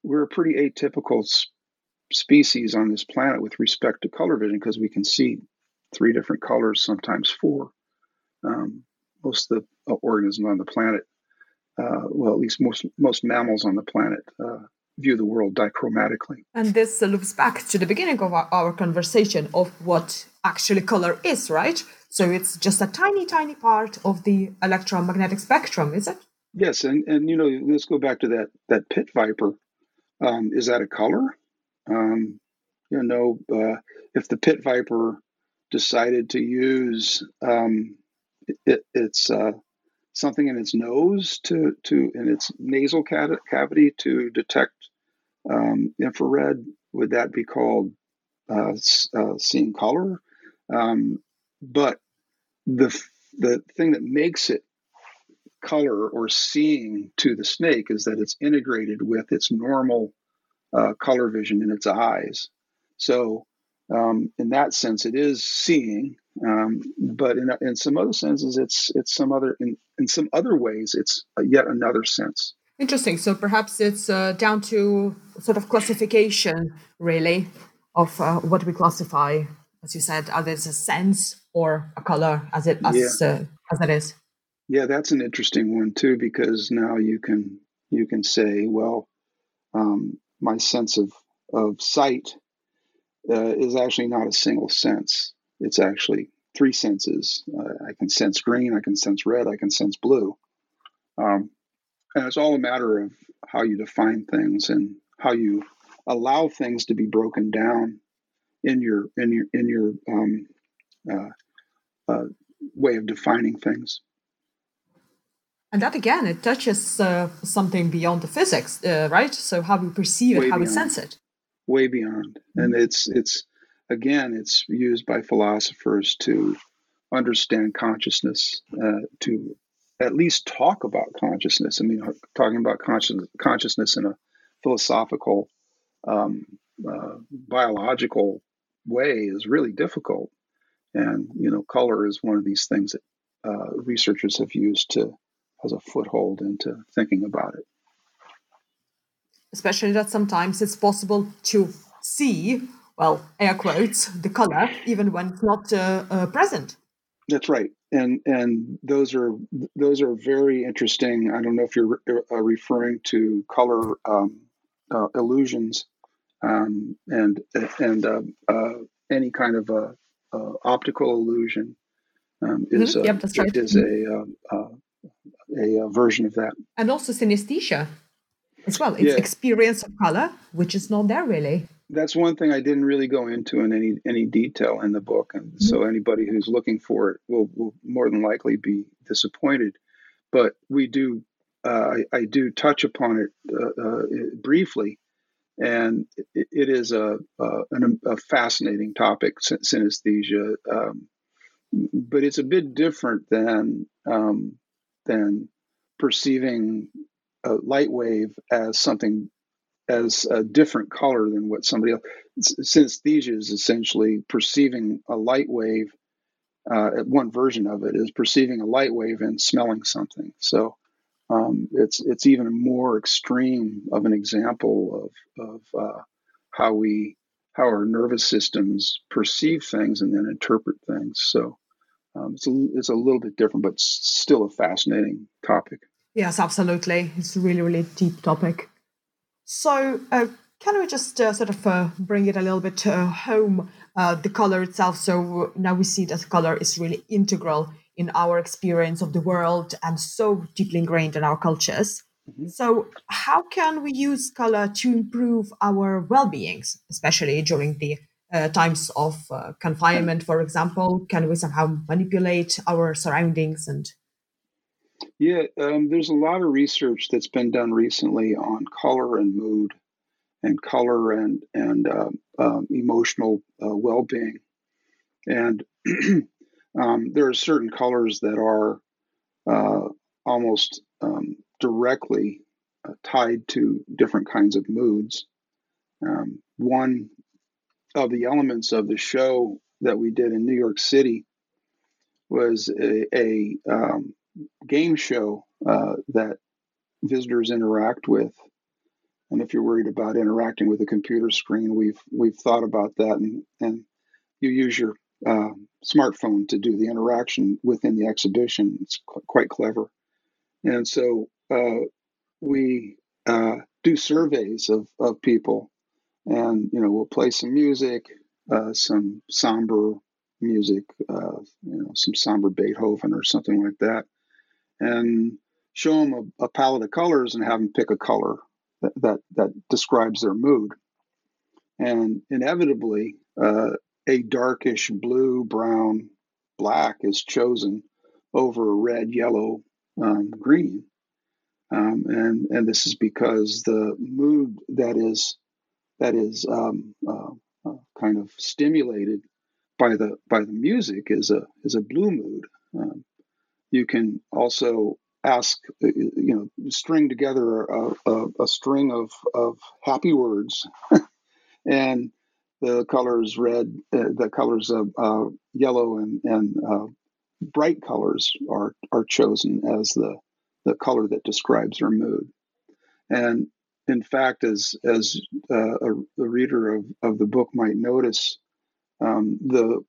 we're a pretty atypical species on this planet with respect to color vision because we can see three different colors, sometimes four. Um, most of the organisms on the planet, uh, well, at least most most mammals on the planet, uh, view the world dichromatically. And this loops back to the beginning of our, our, conversation of what actually color is, right? So it's just a tiny, tiny part of the electromagnetic spectrum, is it? Yes, and and you know, let's go back to that that pit viper. Um, is that a color? Um, you know, uh, if the pit viper decided to use um, it, it's uh, something in its nose to to in its nasal cavity to detect um, infrared. Would that be called uh, uh, seeing color? Um, but the the thing that makes it color or seeing to the snake is that it's integrated with its normal uh, color vision in its eyes. So, um, in that sense, it is seeing. Um, but in, in some other senses, it's it's some other in, in some other ways, it's yet another sense. Interesting. So perhaps it's uh, down to sort of classification, really, of uh, what we classify, as you said, either as a sense or a color, as it as yeah. uh, as it is. Yeah, that's an interesting one too, because now you can you can say, well, um, my sense of of sight uh, is actually not a single sense. It's actually three senses. Uh, I can sense green, I can sense red, I can sense blue. Um, and it's all a matter of how you define things and how you allow things to be broken down in your in your in your um, uh, uh, way of defining things. And that again, it touches uh, something beyond the physics, uh, right? So how we perceive Way it, how beyond. we sense it. Way beyond, and it's it's again, it's used by philosophers to understand consciousness, uh, to at least talk about consciousness. I mean, talking about conscious, consciousness in a philosophical, um, uh, biological way is really difficult. And you know, color is one of these things that uh, researchers have used to as a foothold into thinking about it. Especially that sometimes it's possible to see, well, air quotes, the color even when it's not uh, uh, present. That's right, and and those are those are very interesting. I don't know if you're uh, referring to color um, uh, illusions um, and and uh, uh, any kind of a, optical illusion um, is mm-hmm. yep, right. is a, a, a version of that. And also synesthesia as well. It's yeah. experience of color, which is not there really that's one thing I didn't really go into in any any detail in the book, and mm-hmm. so anybody who's looking for it will, will more than likely be disappointed. But we do, uh, I, I, do touch upon it uh, uh, briefly, and it, it is a, a, a, fascinating topic, synesthesia. Um, but it's a bit different than um, than perceiving a light wave as something as a different color than what somebody else. Synesthesia is essentially perceiving a light wave. Uh, one version of it is perceiving a light wave and smelling something. So um, it's it's even more extreme of an example of of uh, how we how our nervous systems perceive things and then interpret things. So Um, it's a it's a little bit different, but still a fascinating topic. Yes, absolutely. It's a really really deep topic. So, uh, can we just uh, sort of uh, bring it a little bit uh, home, uh, the color itself? So now we see that color is really integral in our experience of the world and so deeply ingrained in our cultures. Mm-hmm. So, how can we use color to improve our well beings, especially during the uh, times of uh, confinement, for example? Can we somehow manipulate our surroundings and? Yeah, um, there's a lot of research that's been done recently on color and mood, and color and and uh, um, emotional uh, well-being, and <clears throat> um, there are certain colors that are uh, almost um, directly uh, tied to different kinds of moods. Um, one of the elements of the show that we did in New York City was a, a um, game show uh, that visitors interact with. And if you're worried about interacting with a computer screen, we've we've thought about that, and and you use your uh, smartphone to do the interaction within the exhibition. It's qu- quite clever. And so uh, we uh, do surveys of, of people, and you know we'll play some music, uh, some somber music, uh, you know some somber Beethoven or something like that, and show them a, a, palette of colors and have them pick a color that that, that describes their mood. And inevitably, uh, a darkish blue, brown, black is chosen over red, yellow, um, green. Um, and and this is because the mood that is that is um, uh, uh, kind of stimulated by the by the music is a is a blue mood. Um, you can also ask, uh, you know, string together a, a, a string of of happy words, <laughs> and the colors red, uh, the colors of uh, yellow and and uh, bright colors are are chosen as the the color that describes our mood. And in fact, as as uh, a, a, reader of, of the book might notice, um, the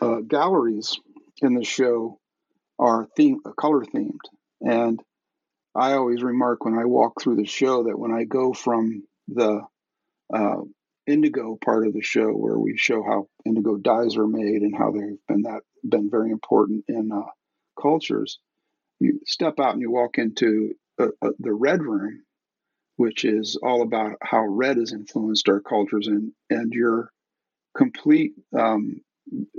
uh, galleries in the show are theme color themed, and I always remark when I walk through the show that when I go from the uh, indigo part of the show, where we show how indigo dyes are made and how they've been that been very important in uh, cultures, you step out and you walk into uh, uh, the red room, which is all about how red has influenced our cultures, and and your complete, um,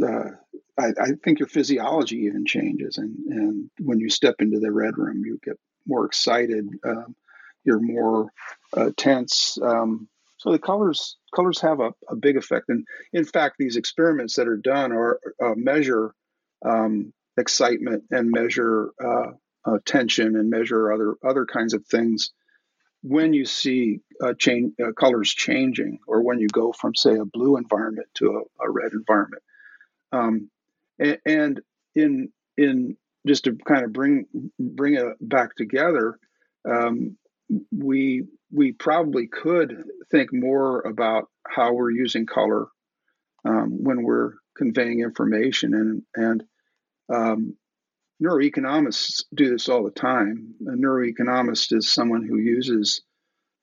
uh, I, I, think your physiology even changes, and and when you step into the red room, you get more excited, um, you're more uh, tense. Um, so the colors colors have a, a, big effect, and in fact, these experiments that are done are uh, measure um, excitement and measure uh, uh, tension and measure other other kinds of things when you see uh, change, uh, colors changing or when you go from say a blue environment to a, a red environment um, and, in in just to kind of bring bring it back together um, we we probably could think more about how we're using color um, when we're conveying information and and um, neuroeconomists do this all the time. A neuroeconomist is someone who uses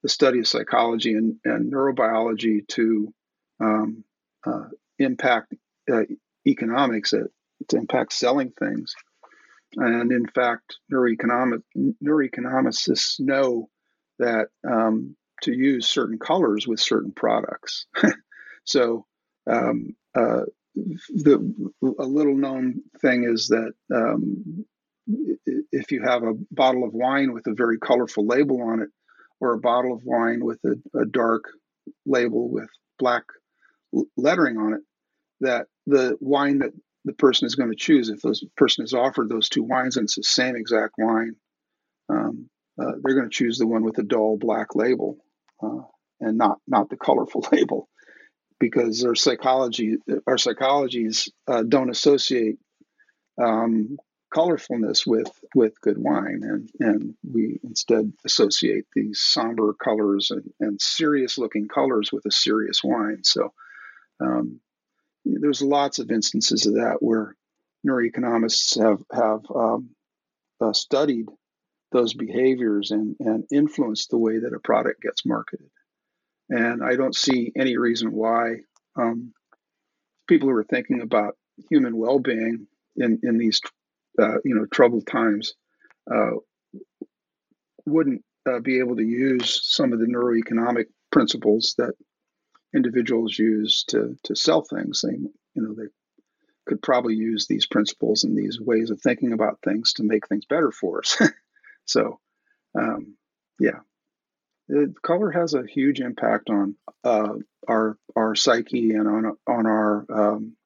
the study of psychology and, and neurobiology to um, uh, impact uh, economics, uh, to impact selling things. And in fact, neuroeconomic, neuroeconomists know that um, to use certain colors with certain products. <laughs> so um, uh, the a little known thing is that um, if you have a bottle of wine with a very colorful label on it, or a bottle of wine with a, a dark label with black lettering on it, that the wine that the person is going to choose, if the person is offered those two wines and it's the same exact wine, um, uh, they're going to choose the one with the dull black label uh, and not not the colorful <laughs> label. Because our psychology our psychologies uh, don't associate um, colorfulness with with good wine. And and we instead associate these somber colors and, and serious looking colors with a serious wine. So um, there's lots of instances of that where neuroeconomists have have um, uh, studied those behaviors and, and influenced the way that a product gets marketed. And I don't see any reason why um, people who are thinking about human well-being in, in these uh, you know troubled times uh, wouldn't uh, be able to use some of the neuroeconomic principles that individuals use to to sell things. They you know they could probably use these principles and these ways of thinking about things to make things better for us. <laughs> so, um, yeah, the color has a huge impact on uh, our our psyche and on on our um,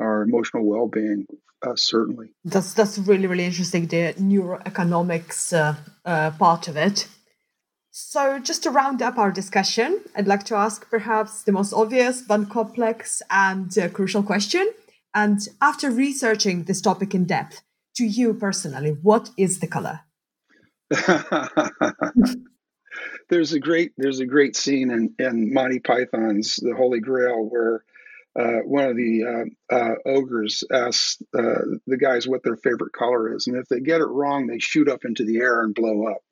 our emotional well being. Uh, certainly, that's that's really really interesting. The neuroeconomics uh, uh, part of it. So, just to round up our discussion, I'd like to ask perhaps the most obvious but complex and uh, crucial question. And after researching this topic in depth, to you personally, what is the color? <laughs> there's a great there's a great scene in, in Monty Python's The Holy Grail where uh, one of the uh, uh, ogres asks uh, the guys what their favorite color is, and if they get it wrong, they shoot up into the air and blow up.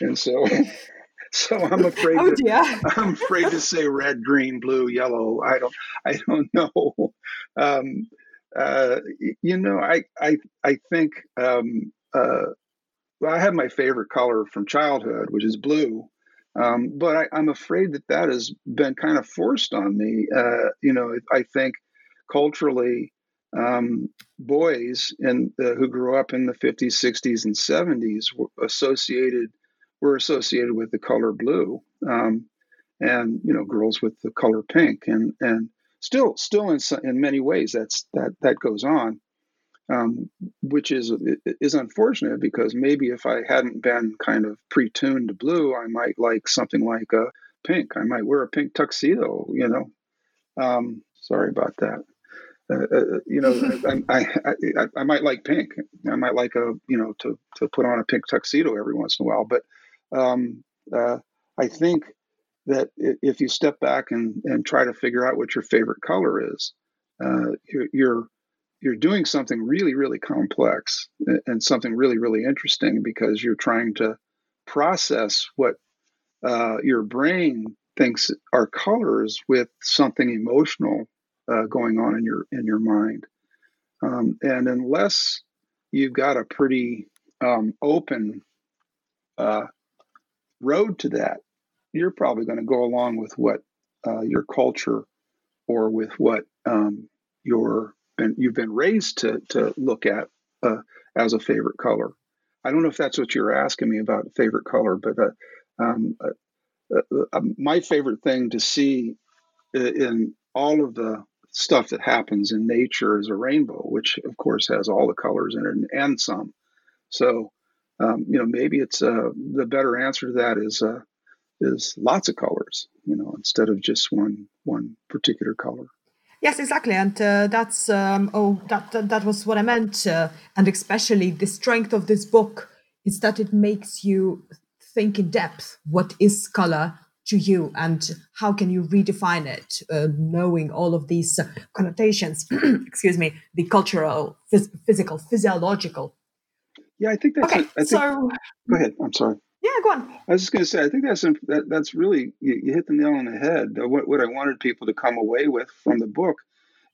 And so, <laughs> <laughs> so I'm afraid. oh to, dear. <laughs> I'm afraid to say red, green, blue, yellow. I don't. I don't <laughs> know. Um, uh, you know, I I I think um, uh, well, I have my favorite color from childhood, which is blue. Um, but I, am afraid that that has been kind of forced on me. Uh, you know, I think culturally, um, boys and uh, who grew up in the 50s, 60s, and 70s were associated were associated with the color blue, um, and you know, girls with the color pink, and and still still in in many ways that's that that goes on um, which is is unfortunate because maybe if I hadn't been kind of pre-tuned to blue, I might like something like a pink. I might wear a pink tuxedo. You know, um, sorry about that. Uh, uh, you know, <laughs> I, I, I, I, might like pink. I might like a you know to to put on a pink tuxedo every once in a while. But um, uh, I think that if you step back and, and try to figure out what your favorite color is, uh, you're, you're doing something really, really complex and something really, really interesting because you're trying to process what uh, your brain thinks are colors with something emotional uh, going on in your in your mind. Um, and unless you've got a pretty um, open uh, road to that, you're probably going to go along with what uh, your culture or with what um, your been you've been raised to to look at uh, as a favorite color. I don't know if that's what you're asking me about favorite color, but uh, um, uh, uh um, my favorite thing to see in all of the stuff that happens in nature is a rainbow, which of course has all the colors in it and some. So, um, you know, maybe it's uh, the better answer to that is uh, is lots of colors, you know, instead of just one one particular color. Yes, exactly, and uh, that's um, oh that, that, that was what I meant, uh, and especially the strength of this book is that it makes you think in depth. What is color to you, and how can you redefine it? Uh, knowing all of these connotations, <clears throat> excuse me, the cultural, phys- physical, physiological. Yeah, I think that's. Okay, a, I think, so go ahead. I'm sorry. Yeah, go on. I was just going to say, I think that's that, that's really you, you, hit the nail on the head. What, what I wanted people to come away with from the book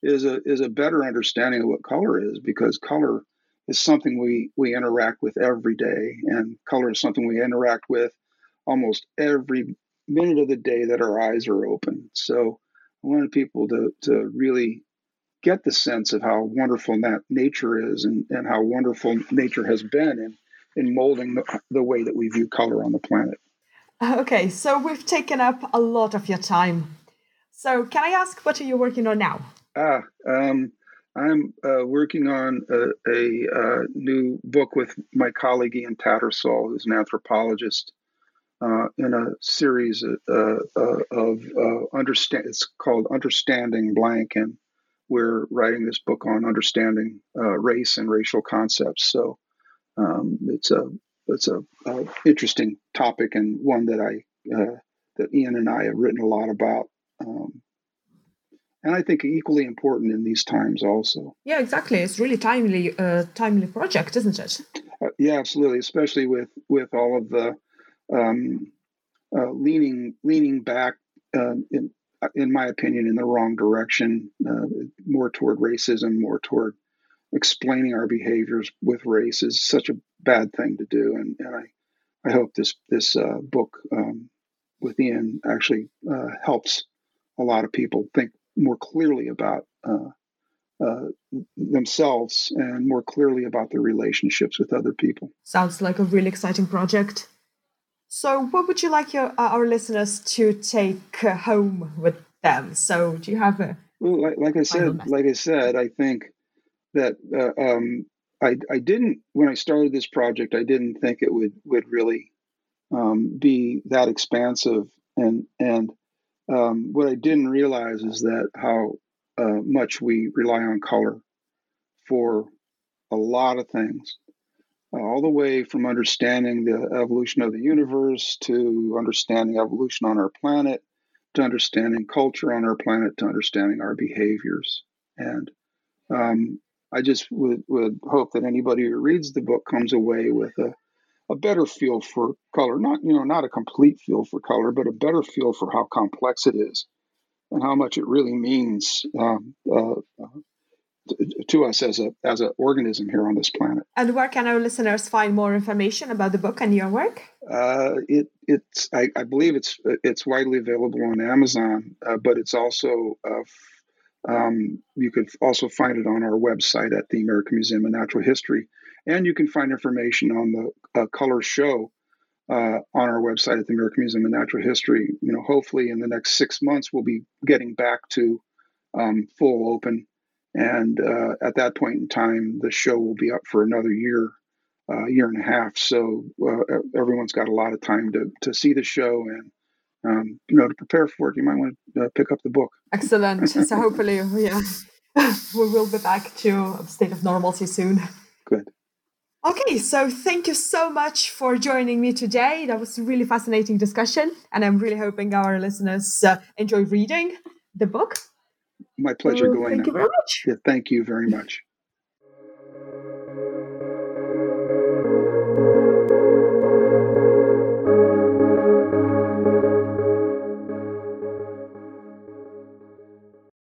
is a is a better understanding of what color is, because color is something we we interact with every day, and color is something we interact with almost every minute of the day that our eyes are open. So I wanted people to to really get the sense of how wonderful that nature is, and and how wonderful nature has been, and in molding the, the way that we view color on the planet. Okay, so we've taken up a lot of your time. So, can I ask what are you working on now? Ah, um, I'm uh, working on a, a, a, new book with my colleague Ian Tattersall, who's an anthropologist, uh, in a series uh, uh of uh, understand. It's called Understanding Blank, and we're writing this book on understanding uh, race and racial concepts. So um, it's a it's a, a, interesting topic and one that I uh, that Ian and I have written a lot about, um, and I think equally important in these times also. Yeah, exactly. It's really timely, uh, timely project, isn't it? Uh, yeah, absolutely. Especially with with all of the um, uh, leaning leaning back, uh, in in my opinion, in the wrong direction, uh, more toward racism, more toward explaining our behaviors with race is such a bad thing to do, and, and I I hope this this uh, book um, with Ian actually helps a lot of people think more clearly about uh, uh, themselves and more clearly about their relationships with other people. Sounds like a really exciting project. So, what would you like your our listeners to take home with them? So, do you have a well, like, like I said, like I said, I think that uh, um, I I didn't when I started this project, I didn't think it would would really um, be that expansive. And and um, what I didn't realize is that how uh, much we rely on color for a lot of things, all the way from understanding the evolution of the universe to understanding evolution on our planet, to understanding culture on our planet, to understanding our behaviors. And um, I just would, would hope that anybody who reads the book comes away with a a better feel for color. Not you know not a complete feel for color, but a better feel for how complex it is and how much it really means um, uh, to us as a as an organism here on this planet. And where can our listeners find more information about the book and your work? Uh, it it's I, I, believe it's it's widely available on Amazon, uh, but it's also uh, um, you could also find it on our website at the American Museum of Natural History. And you can find information on the uh, color show uh, on our website at the American Museum of Natural History. You know, hopefully in the next six months, we'll be getting back to um, full open. And uh, at that point in time, the show will be up for another year, uh, year and a half. So uh, everyone's got a lot of time to, to see the show and um, you know, to prepare for it, you might want to uh, pick up the book. Excellent. <laughs> so hopefully, yeah, <laughs> we will be back to a state of normalcy soon. Good. Okay, so thank you so much for joining me today. That was a really fascinating discussion, and I'm really hoping our listeners uh, enjoy reading the book. My pleasure, Galena. Thank you very much. Yeah, thank you very much.